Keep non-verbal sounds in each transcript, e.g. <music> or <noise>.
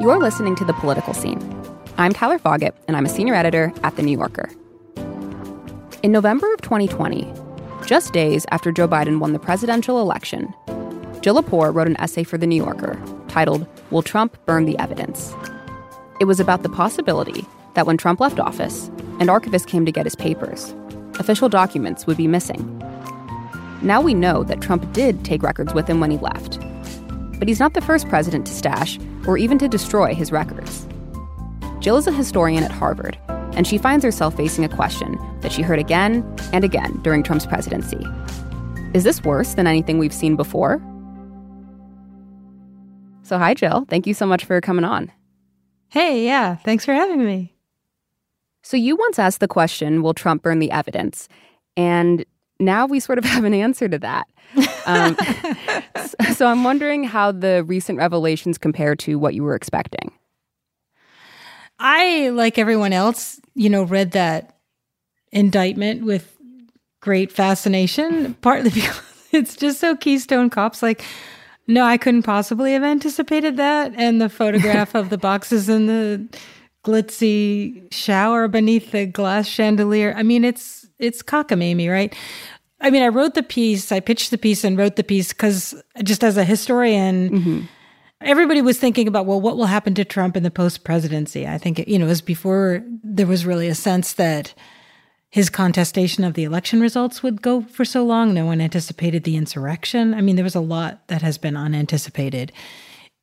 You're listening to The Political Scene. I'm Tyler Foggatt, and I'm a senior editor at The New Yorker. In November of 2020, just days after Joe Biden won the presidential election, Jill Lepore wrote an essay for The New Yorker titled, Will Trump Burn the Evidence? It was about the possibility that when Trump left office and archivists came to get his papers, official documents would be missing. Now we know that Trump did take records with him when he left. But he's not the first president to stash or even to destroy his records. Jill is a historian at Harvard, and she finds herself facing a question that she heard again and again during Trump's presidency. Is this worse than anything we've seen before? So, hi, Jill. Thank you so much for coming on. Hey, yeah, thanks for having me. So, you once asked the question Will Trump burn the evidence? And now we sort of <laughs> have an answer to that. Um, so, I'm wondering how the recent revelations compare to what you were expecting. I, like everyone else, you know, read that indictment with great fascination, partly <laughs> because it's just so Keystone Cops. Like, no, I couldn't possibly have anticipated that. And the photograph of the <laughs> boxes in the glitzy shower beneath the glass chandelier. I mean, it's it's cockamamie, right? I mean, I wrote the piece, I pitched the piece and wrote the piece because just as a historian, mm-hmm. everybody was thinking about, well, what will happen to Trump in the post presidency? I think, it, you know, it was before there was really a sense that his contestation of the election results would go for so long. No one anticipated the insurrection. I mean, there was a lot that has been unanticipated.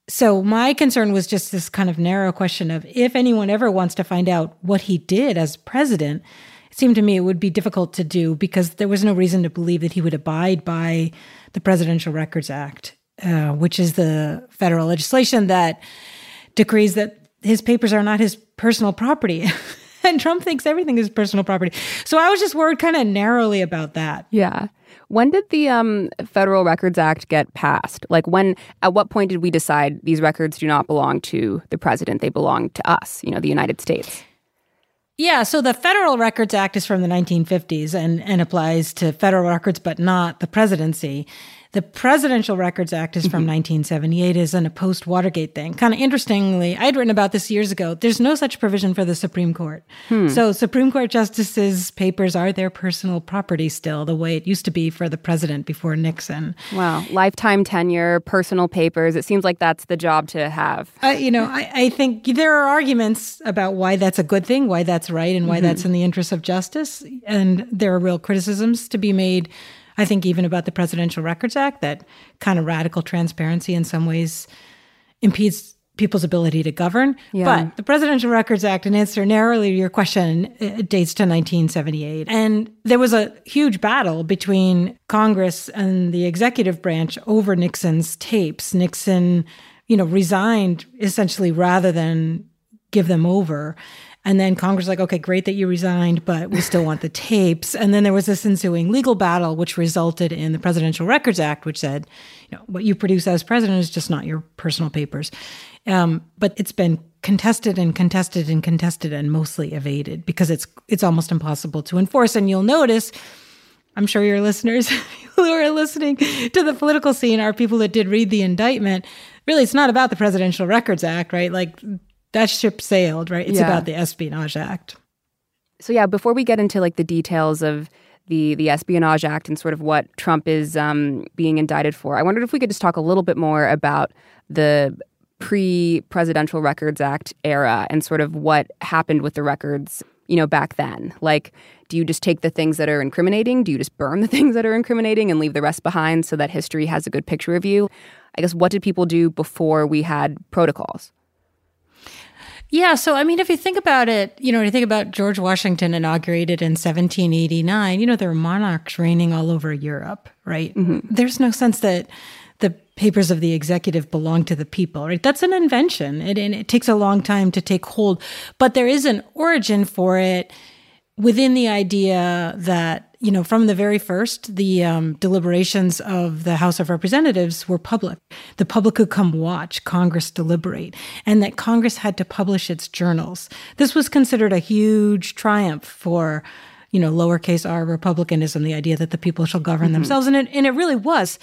So, my concern was just this kind of narrow question of if anyone ever wants to find out what he did as president, seemed to me it would be difficult to do because there was no reason to believe that he would abide by the Presidential Records Act, uh, which is the federal legislation that decrees that his papers are not his personal property. <laughs> and Trump thinks everything is personal property. So I was just worried kind of narrowly about that. Yeah. When did the um, Federal Records Act get passed? Like, when, at what point did we decide these records do not belong to the president? They belong to us, you know, the United States? Yeah, so the Federal Records Act is from the 1950s and, and applies to federal records, but not the presidency. The Presidential Records Act is from mm-hmm. 1978, is in a post Watergate thing. Kind of interestingly, I had written about this years ago. There's no such provision for the Supreme Court. Hmm. So Supreme Court justices' papers are their personal property still, the way it used to be for the president before Nixon. Wow. Lifetime tenure, personal papers. It seems like that's the job to have. Uh, you know, I, I, think there are arguments about why that's a good thing, why that's right, and why mm-hmm. that's in the interest of justice. And there are real criticisms to be made I think even about the Presidential Records Act, that kind of radical transparency in some ways impedes people's ability to govern. Yeah. But the Presidential Records Act, in answer narrowly to your question, it dates to 1978. And there was a huge battle between Congress and the executive branch over Nixon's tapes. Nixon, you know, resigned essentially rather than give them over. And then Congress like, okay, great that you resigned, but we still want the tapes. And then there was this ensuing legal battle, which resulted in the Presidential Records Act, which said, you know, what you produce as president is just not your personal papers. Um, but it's been contested and contested and contested and mostly evaded because it's it's almost impossible to enforce. And you'll notice, I'm sure your listeners <laughs> who are listening to the political scene are people that did read the indictment. Really, it's not about the Presidential Records Act, right? Like that ship sailed, right? It's yeah. about the Espionage Act. So yeah, before we get into like the details of the the Espionage Act and sort of what Trump is um, being indicted for, I wondered if we could just talk a little bit more about the pre-presidential records act era and sort of what happened with the records you know back then like do you just take the things that are incriminating do you just burn the <laughs> things that are incriminating and leave the rest behind so that history has a good picture of you i guess what did people do before we had protocols yeah. So, I mean, if you think about it, you know, when you think about George Washington inaugurated in 1789, you know, there were monarchs reigning all over Europe, right? Mm-hmm. There's no sense that the papers of the executive belong to the people, right? That's an invention. It, and it takes a long time to take hold. But there is an origin for it within the idea that you know, from the very first, the um, deliberations of the House of Representatives were public. The public could come watch Congress deliberate, and that Congress had to publish its journals. This was considered a huge triumph for, you know, lowercase r republicanism, the idea that the people shall govern mm-hmm. themselves. And it, and it really was.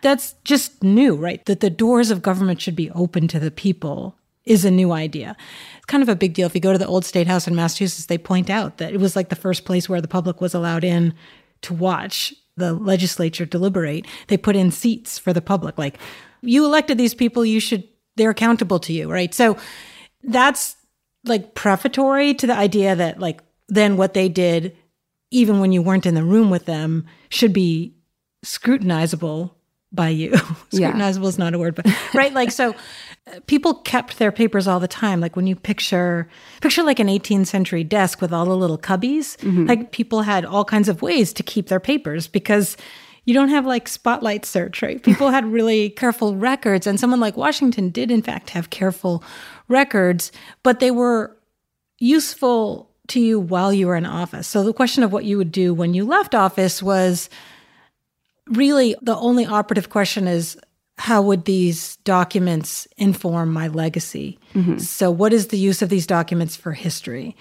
That's just new, right? That the doors of government should be open to the people is a new idea. It's kind of a big deal. If you go to the old state house in Massachusetts, they point out that it was like the first place where the public was allowed in to watch the legislature deliberate. They put in seats for the public. Like, you elected these people, you should, they're accountable to you, right? So that's like prefatory to the idea that, like, then what they did, even when you weren't in the room with them, should be scrutinizable by you. <laughs> scrutinizable yeah. is not a word, but right. Like, so people kept their papers all the time. Like when you picture picture like an 18th century desk with all the little cubbies mm-hmm. like people had all kinds of ways to keep their papers because you don't have like spotlight search right? <laughs> People had really careful records and someone like washington did in fact have careful records but they were useful to you while you were in office. So the question of what you would do when you left office was really the only operative question is how would these documents inform my legacy? Mm-hmm. So, what is the use of these documents for history?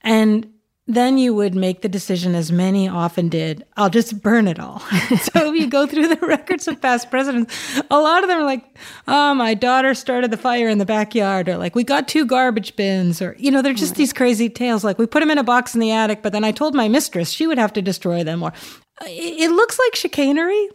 And then you would make the decision, as many often did, I'll just burn it all. <laughs> so if you go through the <laughs> records of past presidents, a lot of them are like, oh, my daughter started the fire in the backyard, or like, we got two garbage bins, or, you know, they're just these crazy tales. Like, we put them in a box in the attic, but then I told my mistress she would have to destroy them, or it looks like chicanery,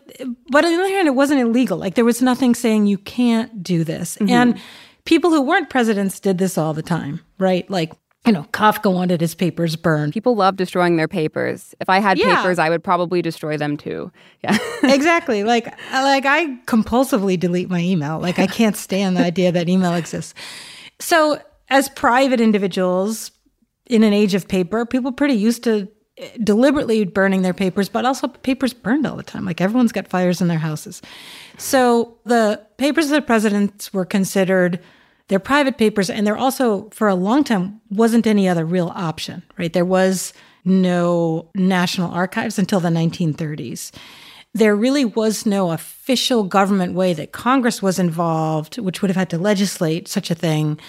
but on the other hand, it wasn't illegal. Like there was nothing saying you can't do this. Mm-hmm. And people who weren't presidents did this all the time, right? Like, you know, Kafka wanted his papers burned. People love destroying their papers. If I had yeah. papers, I would probably destroy them too. <laughs> Yeah. exactly. Like like I compulsively delete my email. Like I can't stand the idea that email exists. So, as private individuals in an age of paper, people pretty used to deliberately burning their papers, but also papers burned all the time. Like everyone's got fires in their houses. So the papers of the presidents were considered their private papers, and there also, for a long time, wasn't any other real option, right? There was no national archives until the 1930s. There really was no official government way that Congress was involved, which would have had to legislate such a thing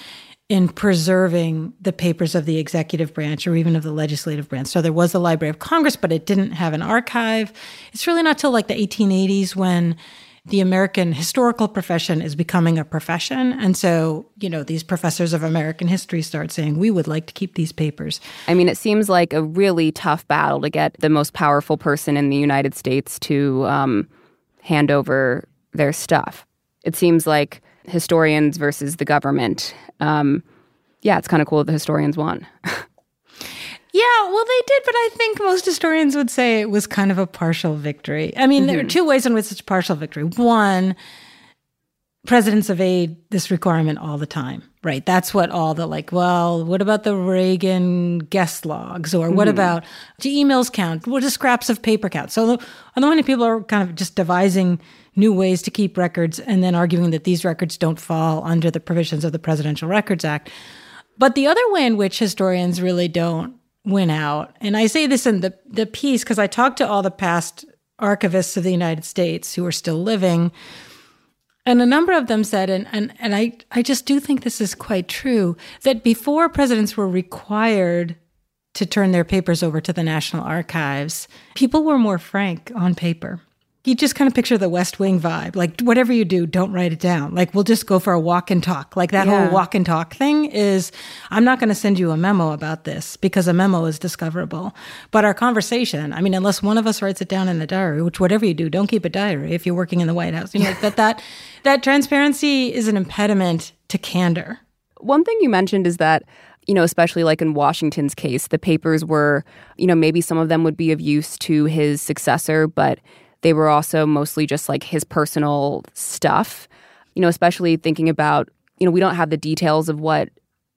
in preserving the papers of the executive branch or even of the legislative branch. So there was the Library of Congress, but it didn't have an archive. It's really not till like the 1880s when the American historical profession is becoming a profession. And so, you know, these professors of American history start saying, we would like to keep these papers. I mean, it seems like a really tough battle to get the most powerful person in the United States to um, hand over their stuff. It seems like historians versus the government. Um, yeah, it's kind of cool the historians won. <laughs> Yeah, well, they did, but I think most historians would say it was kind of a partial victory. I mean, mm-hmm. there are mm-hmm. two ways in which it's a partial victory. One, presidents evade this requirement all the time, right? That's what all the like, well, what about the Reagan guest logs? Or what mm-hmm. about do emails count? What do scraps of paper count? So, on the one hand, people are kind of just devising new ways to keep records and then arguing that these records don't fall under the provisions of the Presidential Records Act. But the other way in which historians really don't win out, and I say this in the, the piece because I talked to all the past archivists of the United States who are still living. And a number of them said, and, and, and I, I just do think this is quite true, that before presidents were required to turn their papers over to the National Archives, people were more frank on paper you just kind of picture the West Wing vibe. Like, whatever you do, don't write it down. Like, we'll just go for a walk and talk. Like, that yeah. whole walk and talk thing is I'm not going to send you a memo about this because a memo is discoverable. But our conversation, I mean, unless one of us writes it down in the diary, which whatever you do, don't keep a diary if you're working in the White House. You know, that, that, <laughs> that transparency is an impediment to candor. One thing you mentioned is that you know, especially like in Washington's case, the papers were, you know, maybe some of them would be of use to his successor, but they were also mostly just like his personal stuff, you know, especially thinking about, you know, we don't have the details of what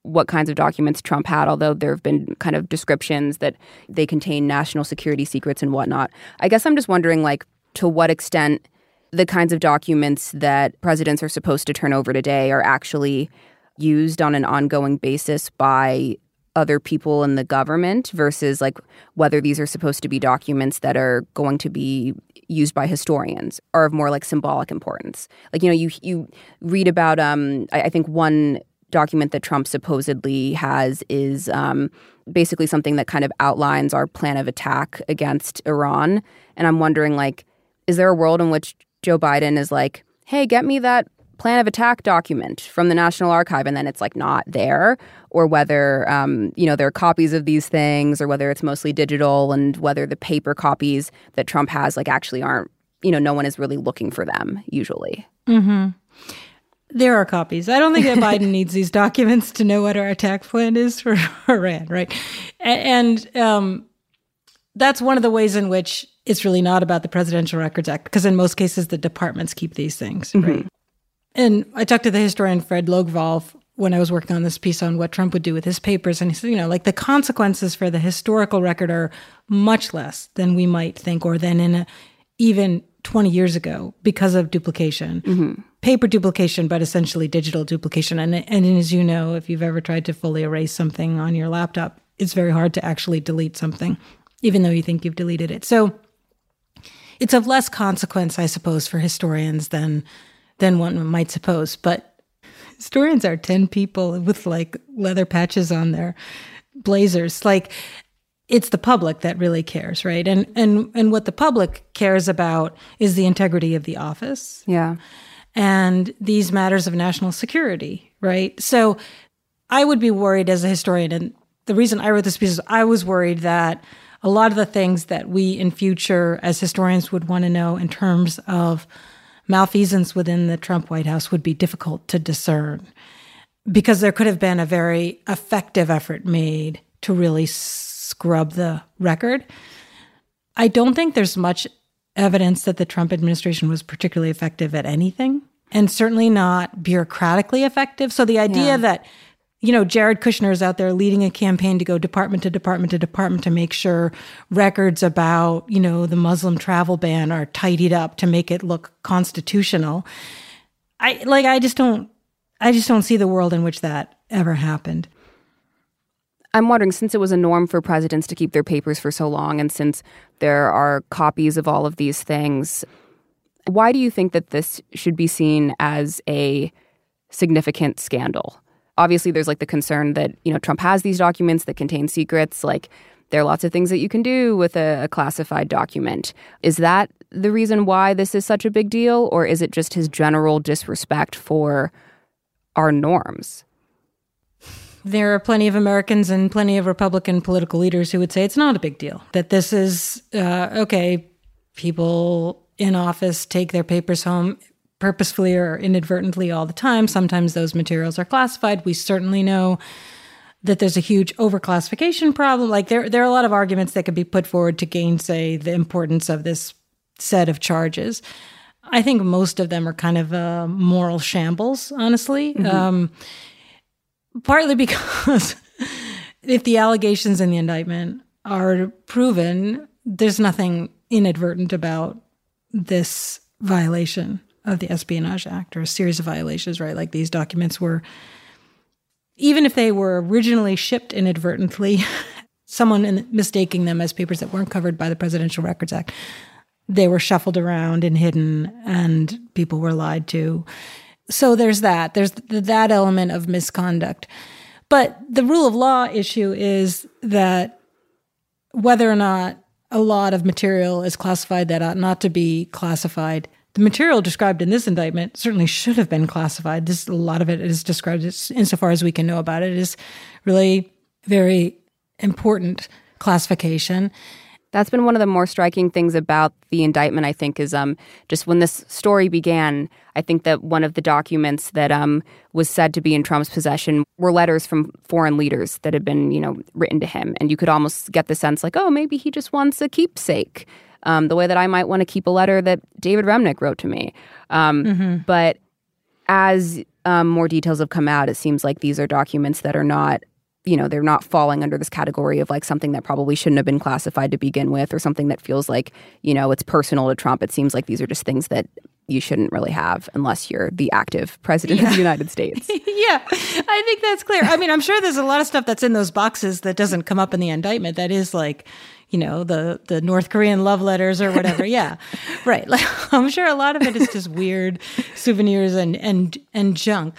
what kinds of documents Trump had, although there have been kind of descriptions that they contain national security secrets and whatnot. I guess I'm just wondering, like, to what extent the kinds of documents that presidents are supposed to turn over today are actually used on an ongoing basis by other people in the government versus like whether these are supposed to be documents that are going to be used by historians are of more like symbolic importance. Like you know, you you read about um, I, I think one document that Trump supposedly has is um, basically something that kind of outlines our plan of attack against Iran. And I'm wondering, like, is there a world in which Joe Biden is like, "Hey, get me that plan of attack document from the National Archive and then it's like not there, or whether um, you know there are copies of these things, or whether it's mostly digital, and whether the paper copies that Trump has like actually aren't you know no one is really looking for them usually. Mm-hmm. There are copies. I don't think that Biden <laughs> needs these documents to know what our attack plan is for <laughs> Iran, right? And um, that's one of the ways in which it's really not about the Presidential Records Act, because in most cases the departments keep these things, mm-hmm. And I talked to the historian Fred Logevall when I was working on this piece on what Trump would do with his papers. And he said, you know, like the consequences for the historical record are much less than we might think or than in a, even 20 years ago because of duplication. Mm-hmm. Paper duplication, but essentially digital duplication. And, and as you know, if you've ever tried to fully erase something on your laptop, it's very hard to actually delete something, even though you think you've deleted it. So it's of less consequence, I suppose, for historians than than one might suppose. But historians are 10 people with like leather patches on their blazers. Like it's the public that really cares, right? And and and what the public cares about is the integrity of the office. Yeah. And these matters of national security, right? So I would be worried as a historian and the reason I wrote this piece is I was worried that a lot of the things that we in future as historians would want to know in terms of malfeasance within the Trump White House would be difficult to discern because there could have been a very effective effort made to really scrub the record. I don't think there's much evidence that the Trump administration was particularly effective at anything, and certainly not bureaucratically effective. So the idea yeah. that you know, Jared Kushner is out there leading a campaign to go department to department to department to make sure records about, you know, the Muslim travel ban are tidied up to make it look constitutional. I like I just don't I just don't see the world in which that ever happened. I'm wondering since it was a norm for presidents to keep their papers for so long and since there are copies of all of these things, why do you think that this should be seen as a significant scandal? Obviously there's like the concern that you know Trump has these documents that contain secrets like there are lots of things that you can do with a, a, classified document. Is that the reason why this is such a big deal, or is it just his general disrespect for our norms? There are plenty of Americans and plenty of Republican political leaders who would say it's not a big deal, that this is uh, okay, people in office take their papers home purposefully or inadvertently all the time. Sometimes those materials are classified. We certainly know that there's a huge overclassification problem. Like there, there are a lot of arguments that could be put forward to gainsay the importance of this set of charges. I think most of them are kind of a moral shambles, honestly. Mm-hmm. Um, partly because <laughs> if the allegations in the indictment are proven, there's nothing inadvertent about this violation of the Espionage Act or a series of violations, right? Like these documents were, even if they were originally shipped inadvertently, <laughs> someone in, mistaking them as papers that weren't covered by the Presidential Records Act, they were shuffled around and hidden, and people were lied to. So there's that. There's th- that element of misconduct. But the rule of law issue is that whether or not a lot of material is classified that ought not to be classified the material described in this indictment certainly should have been classified. This a lot of it is described as, insofar as we can know about it is really very important classification. That's been one of the more striking things about the indictment, I think, is um, just when this story began, I think that one of the documents that um, was said to be in Trump's possession were letters from foreign leaders that had been, you know, written to him. And you could almost get the sense like, oh, maybe he just wants a keepsake um, the way that I might want to keep a letter that David Remnick wrote to me. Um, mm-hmm. But as um, more details have come out, it seems like these are documents that are not you know they're not falling under this category of like something that probably shouldn't have been classified to begin with or something that feels like you know it's personal to trump it seems like these are just things that you shouldn't really have unless you're the active president yeah. of the united states <laughs> yeah i think that's clear i mean i'm sure there's a lot of stuff that's in those boxes that doesn't come up in the indictment that is like you know the the North Korean love letters or whatever. yeah, <laughs> right. Like <laughs> I'm sure a lot of it is just weird souvenirs and and and junk.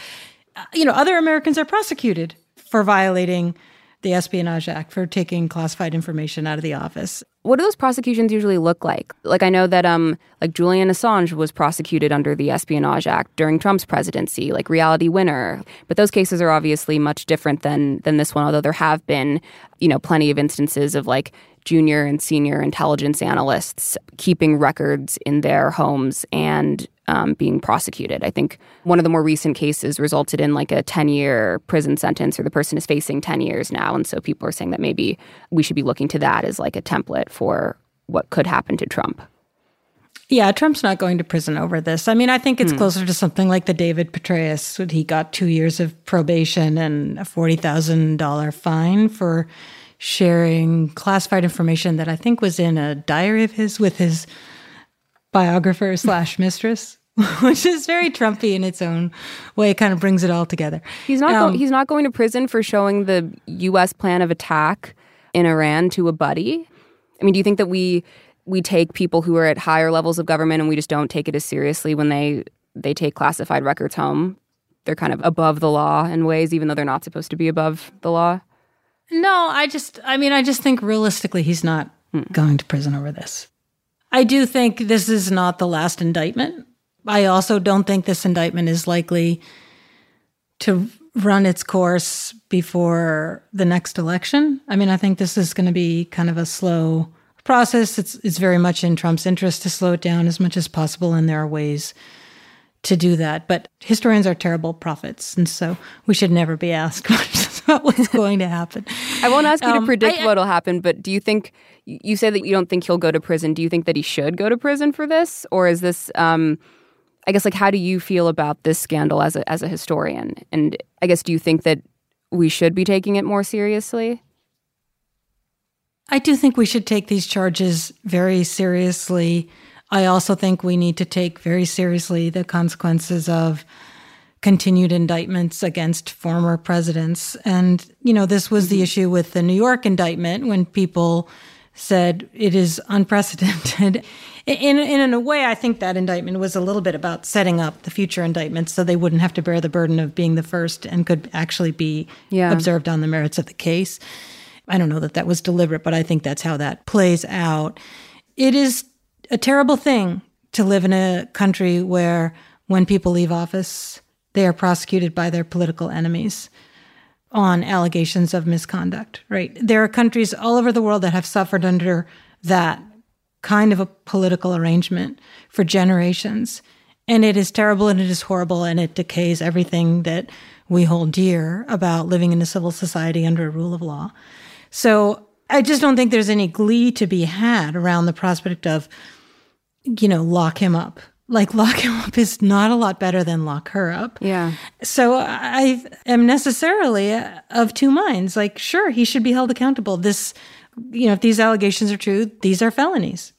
Uh, you know, other Americans are prosecuted for violating the Espionage Act for taking classified information out of the office. What do those prosecutions usually look like? Like I know that um like Julian Assange was prosecuted under the Espionage Act during Trump's presidency, like Reality Winner. But those cases are obviously much different than than this one, although there have been, you know, plenty of instances of like junior and senior intelligence analysts keeping records in their homes and um, being prosecuted. I think one of the more recent cases resulted in like a 10 year prison sentence, or the person is facing 10 years now. And so people are saying that maybe we should be looking to that as like a template for what could happen to Trump. Yeah, Trump's not going to prison over this. I mean, I think it's hmm. closer to something like the David Petraeus. When he got two years of probation and a $40,000 fine for sharing classified information that I think was in a diary of his with his biographer slash <laughs> mistress. <laughs> which is very Trumpy in its own way. It kind of brings it all together. He's not. Um, go- he's not going to prison for showing the U.S. plan of attack in Iran to a buddy. I mean, do you think that we we take people who are at higher levels of government and we just don't take it as seriously when they they take classified records home? They're kind of above the law in ways, even though they're not supposed to be above the law. No, I just. I mean, I just think realistically, he's not hmm. going to prison over this. I do think this is not the last indictment. I also don't think this indictment is likely to run its course before the next election. I mean, I think this is going to be kind of a slow process. It's it's very much in Trump's interest to slow it down as much as possible, and there are ways to do that. But historians are terrible prophets, and so we should never be asked <laughs> about what's going to happen. I won't ask you um, to predict I, what'll happen, but do you think you say that you don't think he'll go to prison? Do you think that he should go to prison for this, or is this? Um, I guess like how do you feel about this scandal as a as a historian? And I guess do you think that we should be taking it more seriously? I do think we should take these charges very seriously. I also think we need to take very seriously the consequences of continued indictments against former presidents. And, you know, this was the issue with the New York indictment when people said it is unprecedented. <laughs> In, in, in a way, I think that indictment was a little bit about setting up the future indictments so they wouldn't have to bear the burden of being the first and could actually be yeah. observed on the merits of the case. I don't know that that was deliberate, but I think that's how that plays out. It is a terrible thing to live in a country where when people leave office, they are prosecuted by their political enemies on allegations of misconduct, right? There are countries all over the world that have suffered under that kind of a political arrangement for generations. And it is terrible and it is horrible and it decays everything that we hold dear about living in a civil society under a rule of law. So I just don't think there's any glee to be had around the prospect of, you know, lock him up like lock him up is not a lot better than lock her up. Yeah. So I am necessarily of two minds. Like, sure, he should be held accountable. This, you know, if these allegations are true, these are felonies.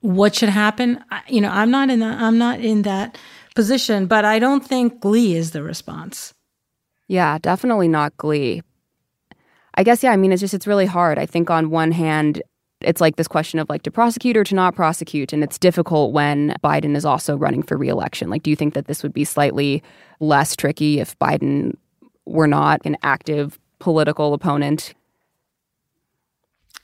What should happen? You know, I'm not in that. I'm not in that position, but I don't think glee is the response. Yeah, definitely not glee. I guess yeah. I mean, it's just it's really hard. I think on one hand, it's like this question of like to prosecute or to not prosecute. And it's difficult when Biden is also running for reelection. Like, do you think that this would be slightly less tricky if Biden were not an active political opponent?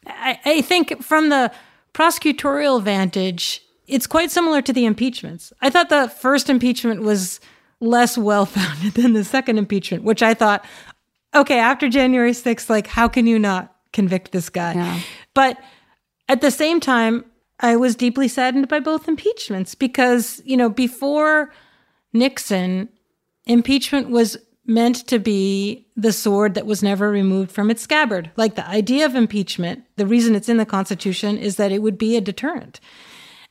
I, I think from the prosecutorial vantage, it's quite similar to the impeachments. I thought the first impeachment was less well founded <laughs> than the second impeachment, which I thought, okay, after January 6th, like, how can you not convict this guy? Yeah. But at the same time, I was deeply saddened by both impeachments because, you know, before Nixon, impeachment was meant to be the sword that was never removed from its scabbard. Like the idea of impeachment, the reason it's in the Constitution is that it would be a deterrent.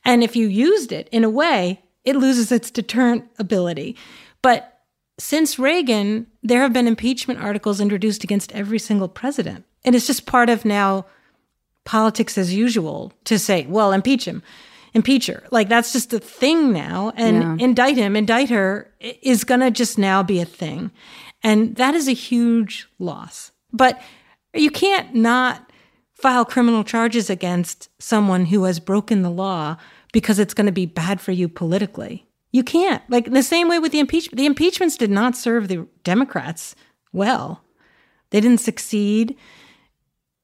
And if you used it in a way, it loses its deterrent ability. But since Reagan, there have been impeachment articles introduced against every single president. And it's just part of now politics as usual to say, well, impeach him, impeach her. Like that's just a thing now. And yeah. indict him, indict her is going to just now be a thing. And that is a huge loss. But you can't not file criminal charges against someone who has broken the law because it's going to be bad for you politically. You can't. Like the same way with the impeachment. The impeachments did not serve the Democrats well. They didn't succeed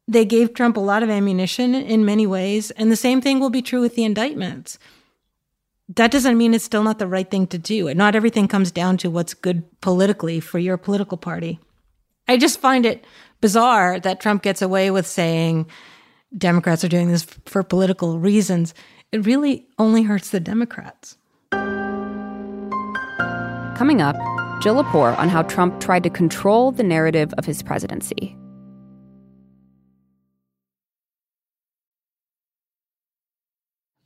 they gave Trump a lot of ammunition in many ways. And the same thing will be true with the indictments. That doesn't mean it's still not the right thing to do. And Not everything comes down to what's good politically for your political party. I just find it bizarre that Trump gets away with saying Democrats are doing this for political reasons. It really only hurts the Democrats. Coming up, Jill Lepore on how Trump tried to control the narrative of his presidency.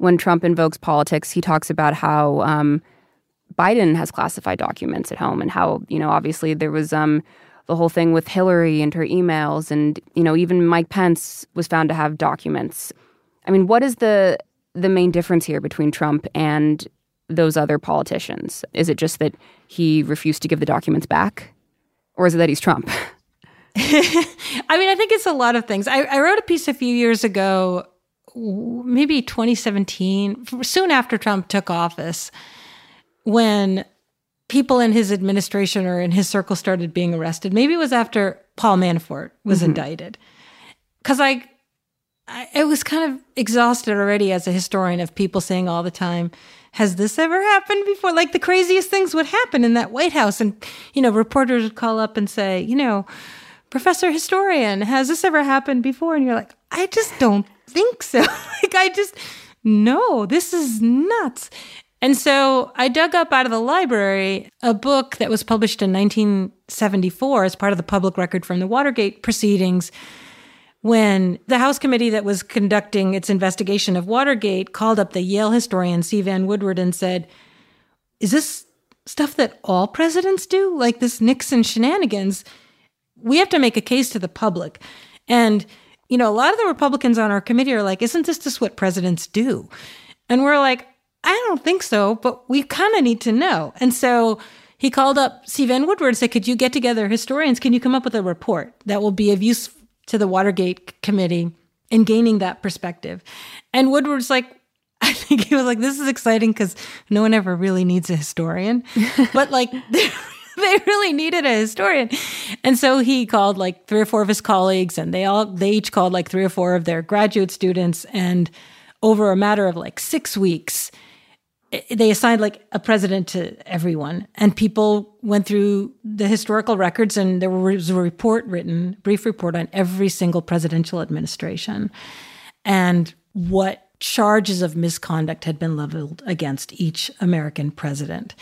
When Trump invokes politics, he talks about how um, Biden has classified documents at home and how, you know, obviously there was um, the whole thing with Hillary and her emails, and, you know, even Mike Pence was found to have documents. I mean, what is the the main difference here between Trump and those other politicians? Is it just that he refused to give the documents back? Or is it that he's Trump? <laughs> I mean, I think it's a lot of things. I, I, wrote a piece a few years ago, maybe 2017, soon after Trump took office, when people in his administration or in his circle started being arrested. Maybe it was after Paul Manafort was mm-hmm. indicted. Because I, I, it was kind of exhausted already as a historian of people saying all the time, has this ever happened before? Like the craziest things would happen in that White House. And, you know, reporters would call up and say, you know, Professor Historian, has this ever happened before? And you're like, I just don't think so. <laughs> like, I just, no, this is nuts. And so I dug up out of the library a book that was published in 1974 as part of the public record from the Watergate proceedings when the House committee that was conducting its investigation of Watergate called up the Yale historian C. Vann Woodward and said, Is this stuff that all presidents do? Like this Nixon shenanigans? We have to make a case to the public. And, you know, a lot of the Republicans on our committee are like, Isn't this just what presidents do? And we're like, I don't think so, but we kind of need to know. And so he called up C. Vann Woodward and said, Could you get together historians? Can you come up with a report that will be of use to the Watergate committee in gaining that perspective. And Woodward's like, <laughs> I think he was like, this is exciting because no one ever really needs a historian. <laughs> but like, <laughs> <laughs> they, really needed a historian. And so he called like three or four of his colleagues and they all, they each called like three or four of their graduate students. And over a matter of like six weeks, they assigned like a president to everyone and people went through the historical records and there was a report written brief report on every single presidential administration and what charges of misconduct had been leveled against each american president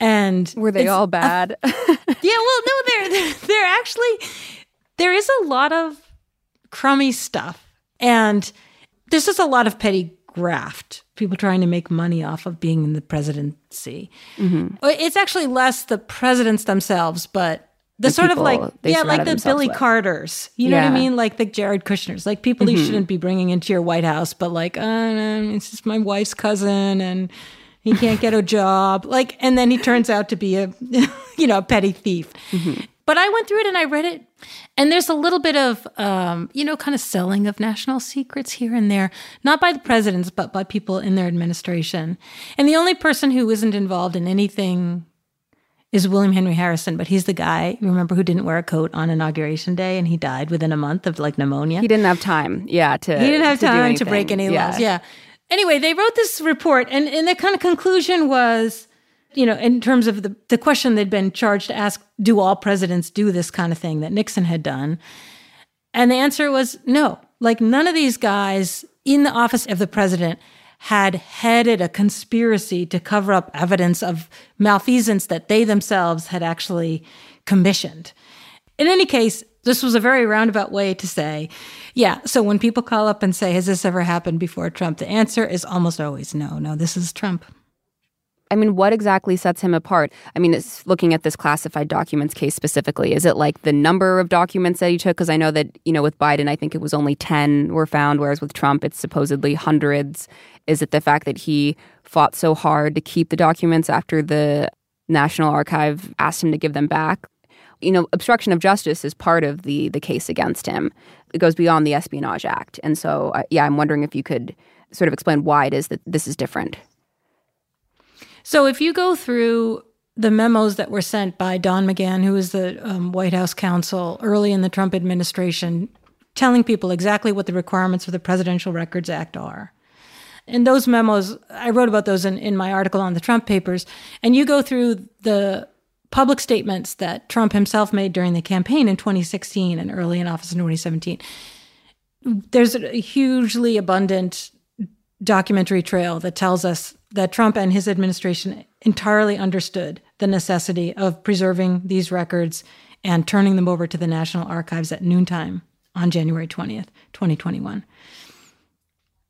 and were they all bad a, <laughs> yeah well no they're, they're they're actually there is a lot of crummy stuff and there's just a lot of petty graft people trying to make money off of being in the presidency. Mm-hmm. It's actually less the presidents themselves, but the, the sort of like yeah, like the Billy with. Carters. You know yeah. what I mean? Like the Jared Kushners, like people mm-hmm. you shouldn't be bringing into your White House, but like, uh, it's just my wife's cousin and. He can't get a job. Like, and then he turns out to be a, <laughs> you know, a petty thief. Mm-hmm. But I went through it and I read it, and there's a little bit of, um, you know, kind of selling of national secrets here and there, not by the presidents, but by people in their administration. And the only person who isn't involved in anything is William Henry Harrison, but he's the guy, remember, who didn't wear a coat on inauguration day and he died within a month of like pneumonia. He didn't have time, yeah, to He didn't have to time to break any yeah. laws. Yeah. Anyway, they wrote this report and, and the kind of conclusion was you know, in terms of the, the question they'd been charged to ask, do all presidents do this kind of thing that Nixon had done? And the answer was no. Like none of these guys in the office of the president had headed a conspiracy to cover up evidence of malfeasance that they themselves had actually commissioned. In any case, this was a very roundabout way to say, yeah. So when people call up and say, has this ever happened before Trump? The answer is almost always no, no, this is Trump. I mean, what exactly sets him apart? I mean, it's looking at this classified documents case specifically. Is it like the number of documents that he took? Because I know that, you know, with Biden, I think it was only 10 were found, whereas with Trump, it's supposedly hundreds. Is it the fact that he fought so hard to keep the documents after the National Archive asked him to give them back? You know, obstruction of justice is part of the the case against him. It goes beyond the Espionage Act. And so, uh, yeah, I'm wondering if you could sort of explain why it is that this is different. So if you go through the memos that were sent by Don McGahn, who was the um, White House counsel early in the Trump administration, telling people exactly what the requirements for the Presidential Records Act are. And those memos, I wrote about those in, in my article on the Trump papers. And you go through the public statements that Trump himself made during the campaign in 2016 and early in office in 2017. There's a hugely abundant documentary trail that tells us that Trump and his administration entirely understood the necessity of preserving these records and turning them over to the National Archives at noontime on January 20th, 2021.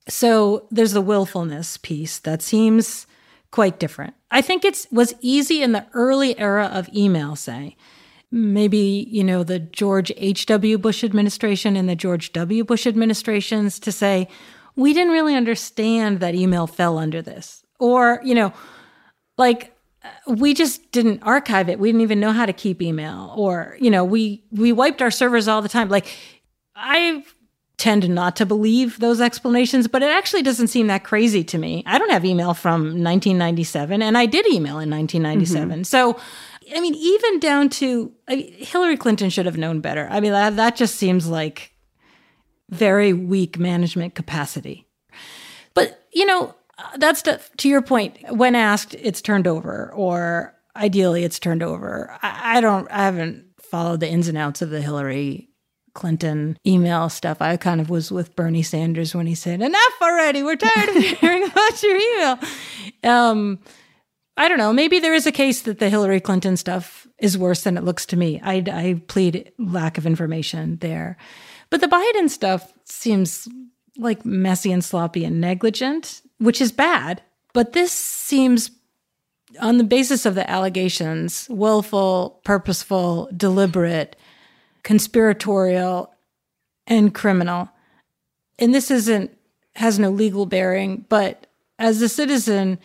So there's the willfulness piece that seems quite different. I think it was easy in the early era of email, say, maybe, you know, the George H.W. Bush administration and the George W. Bush administrations to say, we didn't really understand that email fell under this. Or, you know, like uh, we just didn't archive it. We didn't even know how to keep email or, you know, we we wiped our servers all the time. Like I tend not to believe those explanations, but it actually doesn't seem that crazy to me. I don't have email from 1997 and I did email in 1997. Mm-hmm. So I mean, even down to I mean, Hillary Clinton should have known better. I mean, that, that just seems like very weak management capacity. But, you know, that's to, to your point. When asked, it's turned over, or ideally, it's turned over. I, I don't, I haven't followed the ins and outs of the Hillary Clinton email stuff. I kind of was with Bernie Sanders when he said, "Enough already. We're tired of hearing <laughs> about your email." Um, I don't know. Maybe there is a case that the Hillary Clinton stuff is worse than it looks to me. I, I plead lack of information there. But the Biden stuff seems like messy and sloppy and negligent, which is bad. But this seems, on the basis of the allegations, willful, purposeful, deliberate, conspiratorial, and criminal. And this isn't, has no legal bearing, but as a citizen,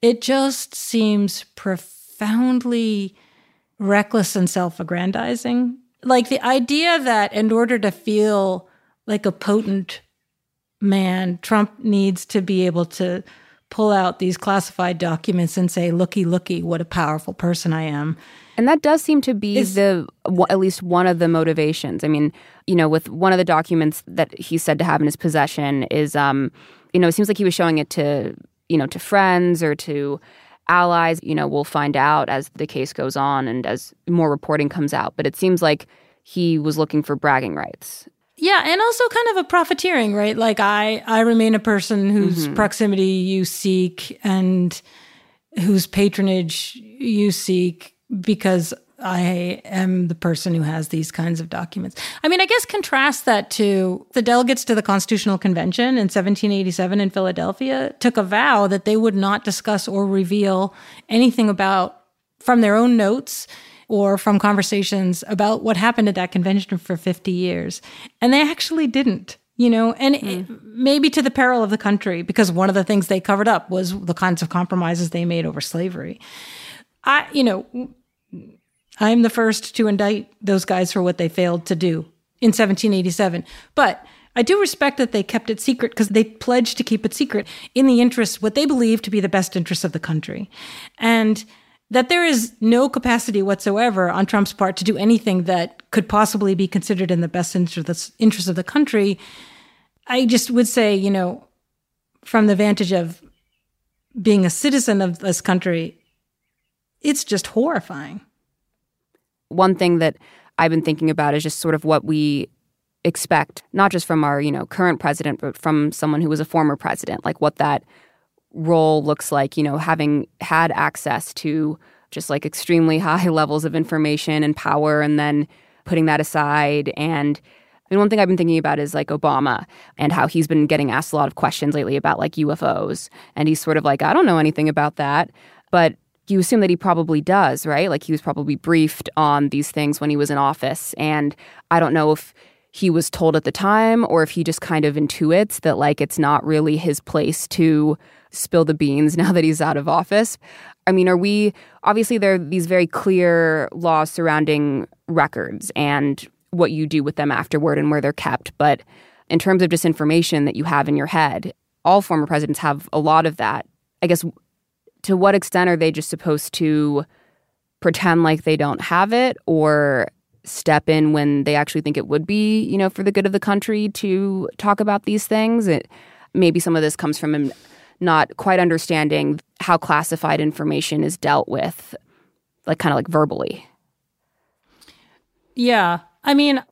it just seems profoundly reckless and self aggrandizing like the idea that in order to feel like a potent man, Trump needs to be able to pull out these classified documents and say, looky, looky, what a powerful person I am. And that does seem to be is, the at least one of the motivations. I mean, you know, with one of the documents that he's said to have in his possession is, um, you know, it seems like he was showing it to, you know, to friends or to allies. You know, we'll find out as the case goes on and as more reporting comes out. But it seems like he was looking for bragging rights. Yeah, and also kind of a profiteering, right? Like I I remain a person whose mm-hmm. proximity you seek and whose patronage you seek because I am the person who has these kinds of documents. I mean, I guess contrast that to the delegates to the Constitutional Convention in 1787 in Philadelphia took a vow that they would not discuss or reveal anything about from their own notes or from conversations about what happened at that convention for 50 years. And they actually didn't you know, and mm. maybe to the peril of the country, because one of the things they covered up was the kinds of compromises they made over slavery. I, you know, I'm the first to indict those guys for what they failed to do in 1787. But I do respect that they kept it secret because they pledged to keep it secret in the interest, what they believe to be the best interest of the country. And that there is no capacity whatsoever on Trump's part to do anything that could possibly be considered in the best interest of the country. I just would say, you know, from the vantage of being a citizen of this country, it's just horrifying one thing that I've been thinking about is just sort of what we expect, not just from our, you know, current president, but from someone who was a former president, like what that role looks like, you know, having had access to just like extremely <laughs> high levels of information and power and then putting that aside and I mean, one thing I've been thinking about is like Obama and how he's been getting asked a lot of questions lately about like UFOs. And he's sort of like, I don't know anything about that. But you assume that he probably does, right? Like he was probably briefed on these things when he was in office. And I don't know if he was told at the time or if he just kind of intuits that like it's not really his place to spill the beans <laughs> now that he's out of office. I mean, are we obviously there are these very clear laws surrounding records and what you do with them afterward and where they're kept, but in terms of disinformation that you have in your head, all former presidents have a lot of that. I guess to what extent are they just supposed to pretend like they don't have it or step in when they actually think it would be, you know, for the good of the country to talk about these things. It, maybe some of this comes from him not quite understanding how classified information is dealt with, like kind of like verbally. Yeah. I mean,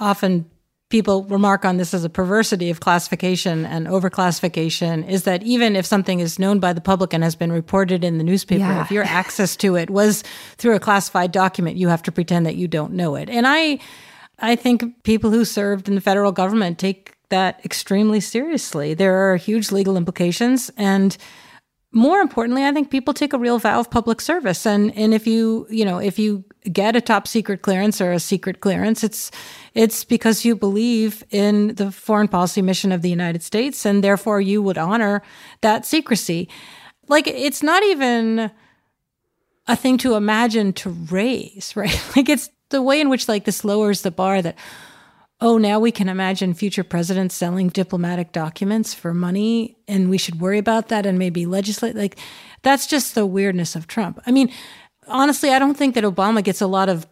often people remark on this as a perversity of classification and overclassification is that even if something is known by the public and has been reported in the newspaper, yeah. if your access to it was through a classified document, you have to pretend that you don't know it. And I I think people who served in the federal government take that extremely seriously. There are huge legal implications and more importantly, I think people take a real vow of public service. And and if you, you know, if you get a top secret clearance or a secret clearance, it's it's because you believe in the foreign policy mission of the United States and therefore you would honor that secrecy. Like it's not even a thing to imagine to raise, <laughs> right? Like it's the way in which like this lowers the bar that oh, now we can imagine future presidents selling diplomatic documents for money and we should worry about that and maybe legislate. Like, that's just the weirdness of Trump. I mean, honestly, I don't think that Obama gets a lot of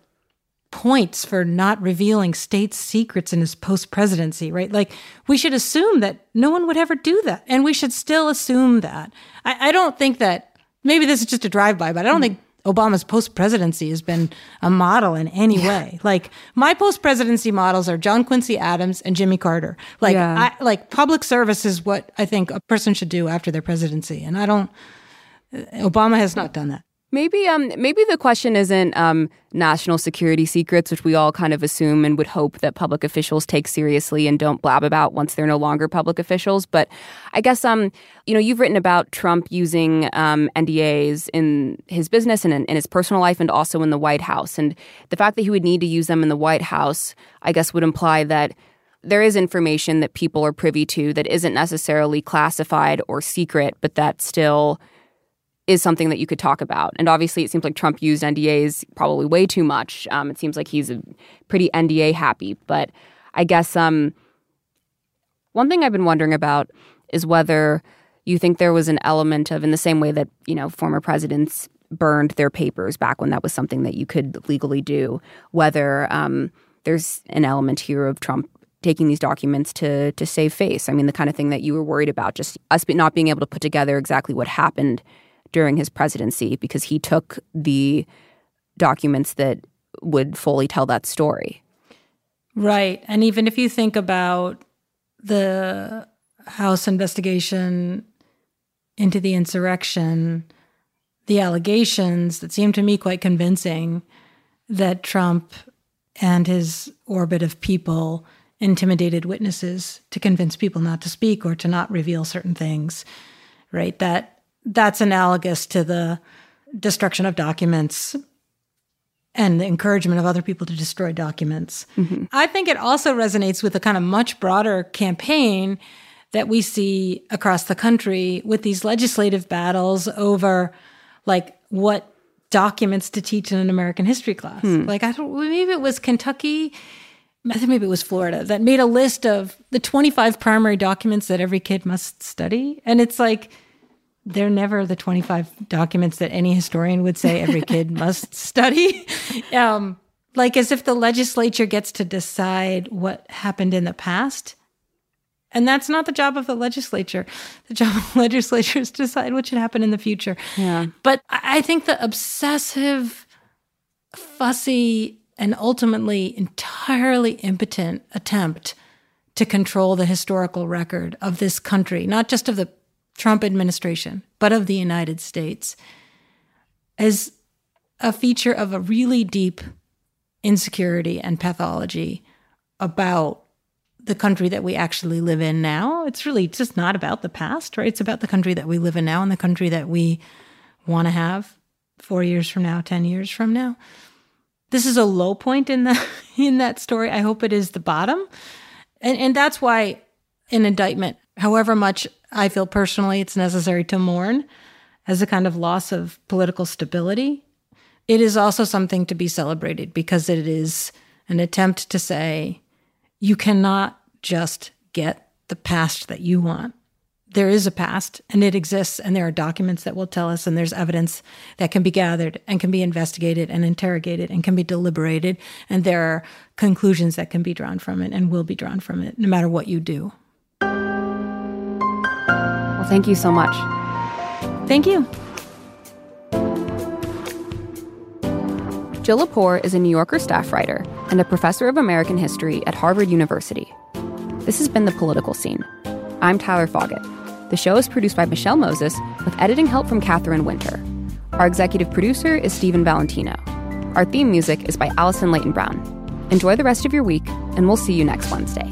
points for not revealing state secrets in his post presidency, right? Like, we should assume that no one would ever do that. And we should still assume that. I, I don't think that maybe this is just a drive by, but I don't mm-hmm. think Obama's post presidency has been a model in any yeah. way. Like my post presidency models are John Quincy Adams and Jimmy Carter. Like yeah. I, like public service is what I think a person should do after their presidency, and I don't. Obama has not done that. Maybe um maybe the question isn't um national security secrets, which we all kind of assume and would hope that public officials take seriously and don't blab about once they're no longer public officials. But I guess um you know you've written about Trump using um, NDAs in his business and in, in his personal life and also in the White House, and the fact that he would need to use them in the White House, I guess, would imply that there is information that people are privy to that isn't necessarily classified or secret, but that still is something that you could talk about. And obviously, it seems like Trump used NDAs probably way too much. Um, it seems like he's a pretty NDA happy. But I guess um, one thing I've been wondering about is whether you think there was an element of, in the same way that you know former presidents burned their papers back when that was something that you could legally do, whether um, there's an element here of Trump taking these documents to to save face. I mean, the kind of thing that you were worried about, just us not being able to put together exactly what happened during his presidency because he took the documents that would fully tell that story. Right. And even if you think about the House investigation into the insurrection, the allegations that seem to me quite convincing that Trump and his orbit of people intimidated witnesses to convince people not to speak or to not reveal certain things, right? That that's analogous to the destruction of documents and the encouragement of other people to destroy documents. Mm-hmm. I think it also resonates with a kind of much broader campaign that we see across the country with these legislative battles over like what documents to teach in an American history class. Hmm. Like I don't maybe it was Kentucky I think maybe it was Florida that made a list of the 25 primary documents that every kid must study and it's like they're never the 25 documents that any historian would say every kid <laughs> must study. Um, like as if the legislature gets to decide what happened in the past. And that's not the job of the legislature. The job of the <laughs> legislature is to decide what should happen in the future. Yeah. But I think the obsessive, fussy, and ultimately entirely impotent attempt to control the historical record of this country, not just of the Trump administration, but of the United States, as a feature of a really deep insecurity and pathology about the country that we actually live in now. It's really just not about the past, right? It's about the country that we live in now and the country that we want to have four years from now, 10 years from now. This is a low point in the <laughs> in that story. I hope it is the bottom. And and that's why an indictment, however much I feel personally it's necessary to mourn as a kind of loss of political stability. It is also something to be celebrated because it is an attempt to say you cannot just get the past that you want. there is a past and it exists and there are documents that will tell us and there's evidence that can be gathered and can be investigated and interrogated and can be deliberated and there are conclusions that can be drawn from it and will be drawn from it no matter what you do thank you so much thank you jill lepore is a new yorker staff writer and a professor of american history at harvard university this has been the political scene i'm tyler foggatt the show is produced by Michelle Moses with editing help from Catherine Winter. Our executive producer is Stephen Valentino. Our theme music is by Alison Leyton Brown. Enjoy the rest of your week, and we'll see you next Wednesday.